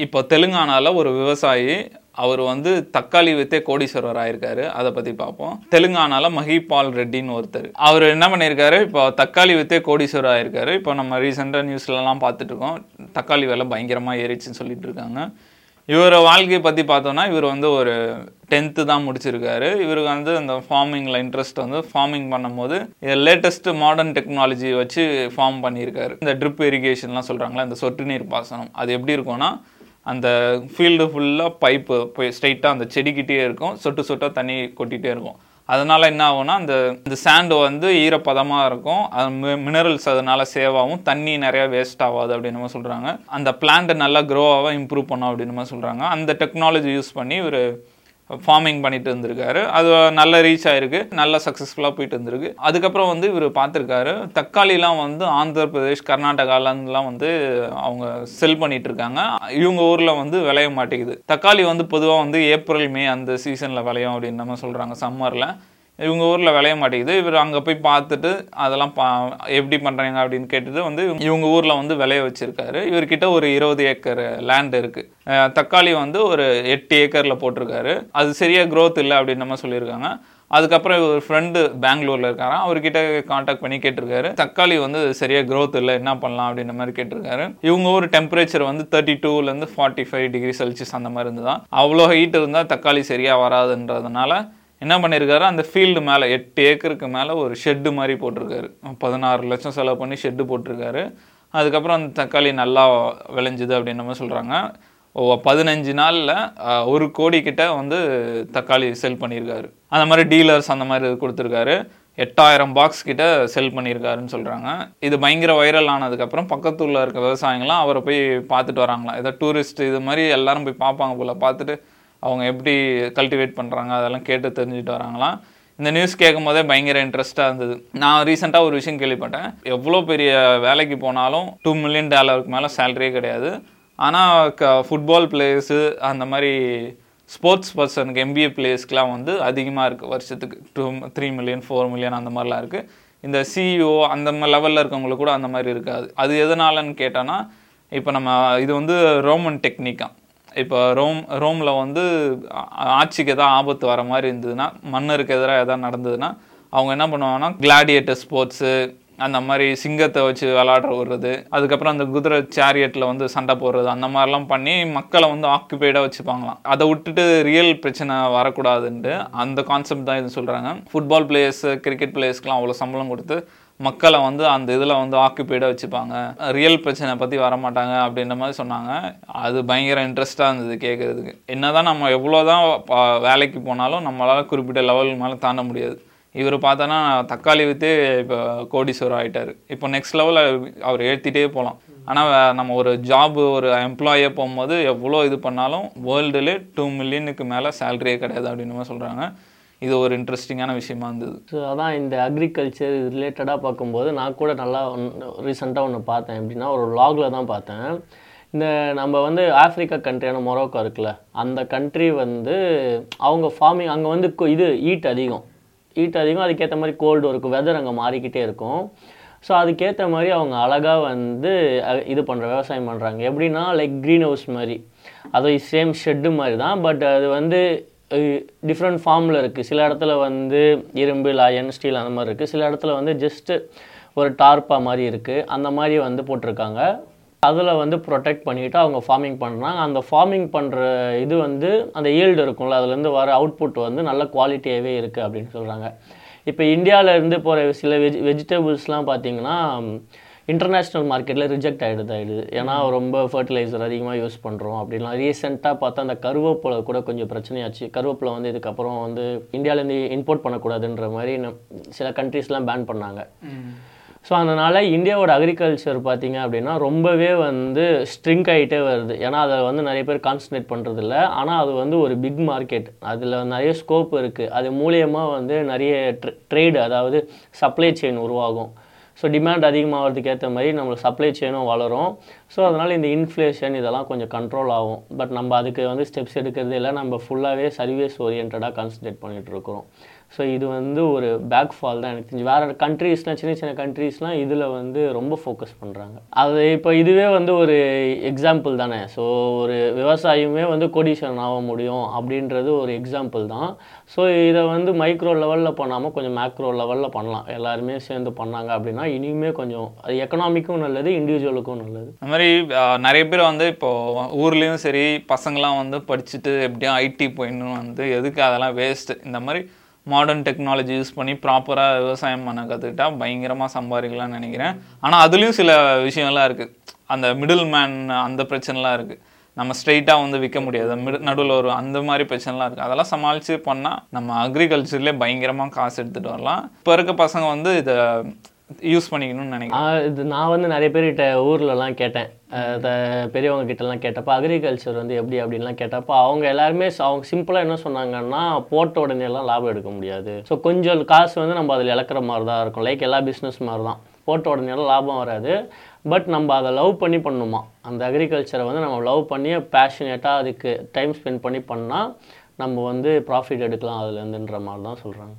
இப்போ தெலுங்கானால ஒரு விவசாயி அவர் வந்து தக்காளி வித்தே கோடீஸ்வரர் ஆயிருக்காரு. அதை பற்றி பார்ப்போம் தெலுங்கானால மஹிபால் ரெட்டின்னு ஒருத்தர். அவர் என்ன பண்ணியிருக்காரு இப்போ தக்காளி வித்தே கோடீஸ்வரர் ஆயிருக்காரு. இப்போ நம்ம ரீசெண்டாக நியூஸ்லலாம் பார்த்துட்டு இருக்கோம் தக்காளி விலை பயங்கரமாக ஏறிச்சுன்னு சொல்லிட்டு இருக்காங்க இவரை வாழ்க்கையை பற்றி பார்த்தோன்னா இவர் வந்து ஒரு டென்த்து தான் முடிச்சிருக்காரு. இவருக்கு வந்து அந்த ஃபார்மிங்கில் இன்ட்ரெஸ்ட் வந்து ஃபார்மிங் பண்ணும்போது லேட்டஸ்ட் மாடர்ன் டெக்னாலஜி வச்சு ஃபார்ம் பண்ணியிருக்காரு. இந்த ட்ரிப் இரிகேஷன்லாம் சொல்கிறாங்களே இந்த சொட்டு நீர் பாசனம். அது எப்படி இருக்கும்னா அந்த ஃபீல்டு ஃபுல்லாக பைப்பு போய் ஸ்ட்ரைட்டாக அந்த செடிக்கிட்டே இருக்கும். சொட்டு சொட்டாக தண்ணி கொட்டிகிட்டே இருக்கும். அதனால் என்ன ஆகும்னா அந்த இந்த சாண்டு வந்து ஈரப்பதமாக இருக்கும். அது மினரல்ஸ் அதனால சேவ் ஆகும். தண்ணி நிறையா வேஸ்ட் ஆகாது அப்படின்னு சொல்கிறாங்க அந்த பிளான்ட்டை நல்லா க்ரோ ஆக இம்ப்ரூவ் பண்ணும் அப்படின்னு சொல்கிறாங்க அந்த டெக்னாலஜி யூஸ் பண்ணி ஒரு ஃபார்மிங் பண்ணிட்டு இருந்திருக்காரு. அது நல்ல ரீச் ஆயிருக்கு. நல்ல சக்ஸஸ்ஃபுல்லாக போயிட்டு இருந்திருக்கு. அதுக்கப்புறம் வந்து இவர் பார்த்துருக்காரு. தக்காளிலாம் வந்து ஆந்திர பிரதேஷ் கர்நாடகாலாம் வந்து அவங்க செல் பண்ணிட்டு இருக்காங்க. இவங்க ஊரில் வந்து விளைய மாட்டேங்குது. தக்காளி வந்து பொதுவாக வந்து ஏப்ரல் மே அந்த சீசனில் விளையும் அப்படின்னு நம்ம சொல்கிறாங்க சம்மரில் இவங்க ஊரில் விளைய மாட்டேங்குது. இவர் அங்கே போய் பார்த்துட்டு அதெல்லாம் பா எப்படி பண்ணுறாங்க அப்படின்னு கேட்டுட்டு வந்து இவங்க ஊரில் வந்து விளைய வச்சுருக்காரு. இவர்கிட்ட ஒரு இருபது ஏக்கர் லேண்ட் இருக்குது தக்காளி வந்து ஒரு எட்டு ஏக்கரில் போட்டிருக்காரு. அது சரியாக க்ரோத் இல்லை அப்படின்னு நம்ம சொல்லியிருக்காங்க. அதுக்கப்புறம் இவர் ஃப்ரெண்டு பெங்களூரில் இருக்காராம் அவர்கிட்ட காண்டாக்ட் பண்ணி கேட்டிருக்காரு. தக்காளி வந்து சரியாக க்ரோத் இல்லை என்ன பண்ணலாம் அப்படின்ற மாதிரி கேட்டிருக்காரு. இவங்க ஒரு டெம்பரேச்சர் வந்து தேர்ட்டி டூலேருந்து ஃபார்ட்டி ஃபைவ் டிகிரி செல்சியஸ் அந்த மாதிரி இருந்துதான். அவ்வளோ ஹீட் இருந்தால் தக்காளி சரியாக வராதுன்றதுனால என்ன பண்ணியிருக்காரு அந்த ஃபீல்டு மேலே எட்டு ஏக்கருக்கு மேலே ஒரு ஷெட்டு மாதிரி போட்டிருக்காரு. பதினாறு லட்சம் செலவு பண்ணி ஷெட்டு போட்டிருக்காரு. அதுக்கப்புறம் அந்த தக்காளி நல்லா விளைஞ்சுது அப்படின்னு நம்ம சொல்கிறாங்க பதினஞ்சு நாளில் ஒரு கோடி கிட்ட வந்து தக்காளி செல் பண்ணியிருக்காரு. அந்த மாதிரி டீலர்ஸ் அந்த மாதிரி கொடுத்துருக்காரு. எட்டாயிரம் பாக்ஸ் கிட்ட செல் பண்ணியிருக்காருன்னு சொல்கிறாங்க இது பயங்கர வைரல் ஆனதுக்கப்புறம் பக்கத்தில் இருக்க விவசாயிங்களாம் அவரை போய் பார்த்துட்டு வராங்களாம். ஏதோ டூரிஸ்ட் இது மாதிரி எல்லாரும் போய் பார்ப்பாங்க போல். பார்த்துட்டு அவங்க எப்படி கல்டிவேட் பண்ணுறாங்க அதெல்லாம் கேட்டு தெரிஞ்சுட்டு வராங்களாம் இந்த நியூஸ் கேட்கும் போதே பயங்கர இன்ட்ரெஸ்ட்டாக இருந்தது. நான் ரீசெண்டாக ஒரு விஷயம் கேள்விப்பட்டேன். எவ்வளோ பெரிய வேலைக்கு போனாலும் டூ மில்லியன் டாலருக்கு மேலே சேலரியே கிடையாது. ஆனால் க ஃபுட்பால் பிளேயர்ஸு அந்த மாதிரி ஸ்போர்ட்ஸ் பர்சனுக்கு எம்பிஏ பிளேயர்ஸ்க்கெலாம் வந்து அதிகமாக இருக்குது வருஷத்துக்கு. Two three million four million அந்த மாதிரிலாம் இருக்குது இந்த சிஇஓ அந்த மாதிரி லெவலில் இருக்கவங்களுக்கு கூட அந்த மாதிரி இருக்காது. அது எதனாலன்னு கேட்டோன்னா இப்போ நம்ம இது வந்து ரோமன் டெக்னிக்காக இப்போ ரோம் ரோமில் வந்து ஆட்சிக்கு எதாவது ஆபத்து வர மாதிரி இருந்ததுன்னா மன்னருக்கு எதிராக எதாவது நடந்ததுன்னா அவங்க என்ன பண்ணுவாங்கன்னா கிளாடியேட்டர் ஸ்போர்ட்ஸு அந்த மாதிரி சிங்கத்தை வச்சு விளாட்ற விடுறது அதுக்கப்புறம் அந்த குதிரை சேரியட்டில் வந்து சண்டை போடுறது அந்த மாதிரிலாம் பண்ணி மக்களை வந்து ஆக்குபைடாக வச்சுப்பாங்களாம். அதை விட்டுட்டு ரியல் பிரச்சனை வரக்கூடாதுன்ட்டு அந்த கான்செப்ட் தான் இது சொல்கிறாங்க ஃபுட்பால் பிளேயர்ஸு கிரிக்கெட் பிளேயர்ஸ்க்குலாம் அவ்வளோ சம்பளம் கொடுத்து மக்களை வந்து அந்த இதில் வந்து ஆக்குப்பைடாக வச்சுப்பாங்க. ரியல் பிரச்சனை பற்றி வரமாட்டாங்க அப்படின்ற மாதிரி சொன்னாங்க. அது பயங்கர இன்ட்ரெஸ்ட்டாக இருந்தது கேட்குறதுக்கு. என்னதான் நம்ம எவ்வளோ தான் வேலைக்கு போனாலும் நம்மளால் குறிப்பிட்ட லெவல் மேலே தாண்ட முடியாது. இவர் பார்த்தோன்னா தக்காளி விற்றே இப்போ கோடீஸ்வரர் ஆகிட்டார் இப்போ நெக்ஸ்ட் லெவலில் அவர் ஏற்றிட்டே போகலாம் ஆனால் நம்ம ஒரு ஜாப் ஒரு எம்ப்ளாயே போகும்போது எவ்வளோ இது பண்ணாலும் வேர்ல்டுலே டூ மில்லியனுக்கு மேலே சேலரியே கிடையாது அப்படின்னு சொல்கிறாங்க இது ஒரு இன்ட்ரெஸ்டிங்கான விஷயமா இருந்தது. ஸோ அதான் இந்த அக்ரிகல்ச்சர் ரிலேட்டடாக பார்க்கும்போது நான் கூட நல்லா ரீசெண்டாக ஒன்று பார்த்தேன். எப்படின்னா ஒரு லாகில் தான் பார்த்தேன். இந்த நம்ம வந்து ஆஃப்ரிக்கா கண்ட்ரியான மொரோக்கோ இருக்குல்ல அந்த கண்ட்ரி வந்து அவங்க ஃபார்மிங் அங்கே வந்து கு- இது ஈட் அதிகம். ஈட் அதிகம் அதுக்கேற்ற மாதிரி கோல்டு இருக்கும் வெதர் அங்கே மாறிக்கிட்டே இருக்கும். ஸோ அதுக்கேற்ற மாதிரி அவங்க அழகாக வந்து இது பண்ணுற விவசாயம் பண்ணுறாங்க எப்படின்னா லைக் க்ரீன் ஹவுஸ் மாதிரி. அதுவும் சேம் ஷெட்டு மாதிரி தான் பட் அது வந்து டிஃப்ரெண்ட் ஃபார்மில் இருக்குது சில இடத்துல வந்து இரும்பு லயன் ஸ்டீல் அந்த மாதிரி இருக்குது சில இடத்துல வந்து ஜஸ்ட்டு ஒரு டார்ப்பா மாதிரி இருக்குது அந்த மாதிரி வந்து போட்டிருக்காங்க. அதில் வந்து ப்ரொடெக்ட் பண்ணிவிட்டு அவங்க ஃபார்மிங் பண்ணுறாங்க அந்த ஃபார்மிங் பண்ணுற இது வந்து அந்த ஈல்டு இருக்கும்ல அதுலேருந்து வர அவுட்புட் வந்து நல்ல குவாலிட்டியாகவே இருக்குது அப்படின்னு சொல்கிறாங்க இப்போ இந்தியாவிலேருந்து போகிற சில வெஜ் வெஜிடபிள்ஸ்லாம் பார்த்திங்கன்னா இன்டர்நேஷ்னல் மார்க்கெட்டில் ரிஜெக்ட் ஆகிடுது ஆகிடுது ஏன்னா ரொம்ப ஃபர்டிலைசர் அதிகமாக யூஸ் பண்ணுறோம் அப்படின்லாம் ரீசெண்டாக பார்த்தா அந்த கருவேப்பிலை கூட கொஞ்சம் பிரச்சனையாச்சு. கருவேப்பிலை வந்து இதுக்கப்புறம் வந்து இந்தியாவிலேருந்து இம்போர்ட் பண்ணக்கூடாதுன்ற மாதிரி சில கண்ட்ரீஸ்லாம் பேன் பண்ணாங்க. ஸோ அதனால் இந்தியாவோட அக்ரிகல்ச்சர் பார்த்தீங்க அப்படின்னா ரொம்பவே வந்து ஸ்ட்ரிங்க் ஆகிட்டே வருது. ஏன்னா அதை வந்து நிறைய பேர் கான்சன்ட்ரேட் பண்ணுறதில்ல ஆனால் அது வந்து ஒரு பிக் மார்க்கெட் அதில் நிறைய ஸ்கோப் இருக்குது அது மூலியமாக வந்து நிறைய ட்ரேடு அதாவது சப்ளை செயின் உருவாகும். ஸோ டிமாண்ட் அதிகமாகிறதுக்கு ஏற்ற மாதிரி நம்மளுக்கு சப்ளை செயினும் வளரும். ஸோ அதனால் இந்த இன்ஃப்ளேஷன் இதெல்லாம் கொஞ்சம் கண்ட்ரோல் ஆகும். பட் நம்ம அதுக்கு வந்து ஸ்டெப்ஸ் எடுக்கிறதே இல்லை. நம்ம ஃபுல்லாகவே சர்வீஸ் ஓரியன்டாக கான்சன்ட்ரேட் பண்ணிகிட்டு இருக்கிறோம். ஸோ இது வந்து ஒரு பேக் ஃபால் தான் எனக்கு தெரிஞ்சு. வேறு கண்ட்ரீஸ்லாம் சின்ன சின்ன கண்ட்ரீஸ்லாம் இதில் வந்து ரொம்ப ஃபோக்கஸ் பண்ணுறாங்க அது இப்போ இதுவே வந்து ஒரு எக்ஸாம்பிள் தானே. ஸோ ஒரு விவசாயியுமே வந்து கோடீஸ்வரன் ஆக முடியும் அப்படின்றது ஒரு எக்ஸாம்பிள் தான். ஸோ இதை வந்து மைக்ரோ லெவலில் பண்ணாமல் கொஞ்சம் மேக்ரோ லெவலில் பண்ணலாம். எல்லாருமே சேர்ந்து பண்ணாங்க அப்படின்னா இனியுமே கொஞ்சம் அது எக்கனாமிக்கும் நல்லது இண்டிவிஜுவலுக்கும் நல்லது. அந்த மாதிரி நிறைய பேர் வந்து இப்போது ஊர்லேயும் சரி பசங்களாம் வந்து படிச்சுட்டு எப்படியும் ஐடி போயிடணும் வந்து எதுக்கு அதெல்லாம் வேஸ்ட்டு இந்த மாதிரி மாடர்ன் டெக்னாலஜி யூஸ் பண்ணி ப்ராப்பராக விவசாயம் பண்ண கற்றுக்கிட்டா பயங்கரமாக சம்பாதிக்கலாம்னு நினைக்கிறேன். ஆனால் அதுலேயும் சில விஷயம்லாம் இருக்குது அந்த மிடில் மேன் அந்த பிரச்சனைலாம் இருக்குது நம்ம ஸ்ட்ரெயிட்டாக வந்து விற்க முடியாது. மிடு நடுவில் ஒரு அந்த மாதிரி பிரச்சனைலாம் இருக்குது அதெல்லாம் சமாளித்து பண்ணால் நம்ம அக்ரிகல்ச்சர்லேயே பயங்கரமாக காசு எடுத்துகிட்டு வரலாம். இப்போ இருக்க பசங்க வந்து இதை யூஸ் பண்ணிக்கணும்னு நினைக்கிறேன். இது நான் வந்து நிறைய பேர்கிட்ட ஊர்லலாம் கேட்டேன். த- பெரியவங்க கிட்டலாம் கேட்டப்போ அக்ரிகல்ச்சர் வந்து எப்படி அப்படின்லாம் கேட்டப்போ அவங்க எல்லாருமே அவங்க சிம்பிளாக என்ன சொன்னாங்கன்னா போட்ட உடனே எல்லாம் லாபம் எடுக்க முடியாது. ஸோ கொஞ்சம் காசு வந்து நம்ம அதில் இழக்கிற மாதிரி தான் இருக்கும். லைக் எல்லா பிஸ்னஸ் மாதிரி தான் போட்ட உடனே எல்லாம் லாபம் வராது. பட் நம்ம அதை லவ் பண்ணி பண்ணுமா? அந்த அக்ரிகல்ச்சரை வந்து நம்ம லவ் பண்ணி பேஷனேட்டாக அதுக்கு டைம் ஸ்பெண்ட் பண்ணி பண்ணால் நம்ம வந்து ப்ராஃபிட் எடுக்கலாம் அதுலேருந்துன்ற மாதிரி தான் சொல்கிறாங்க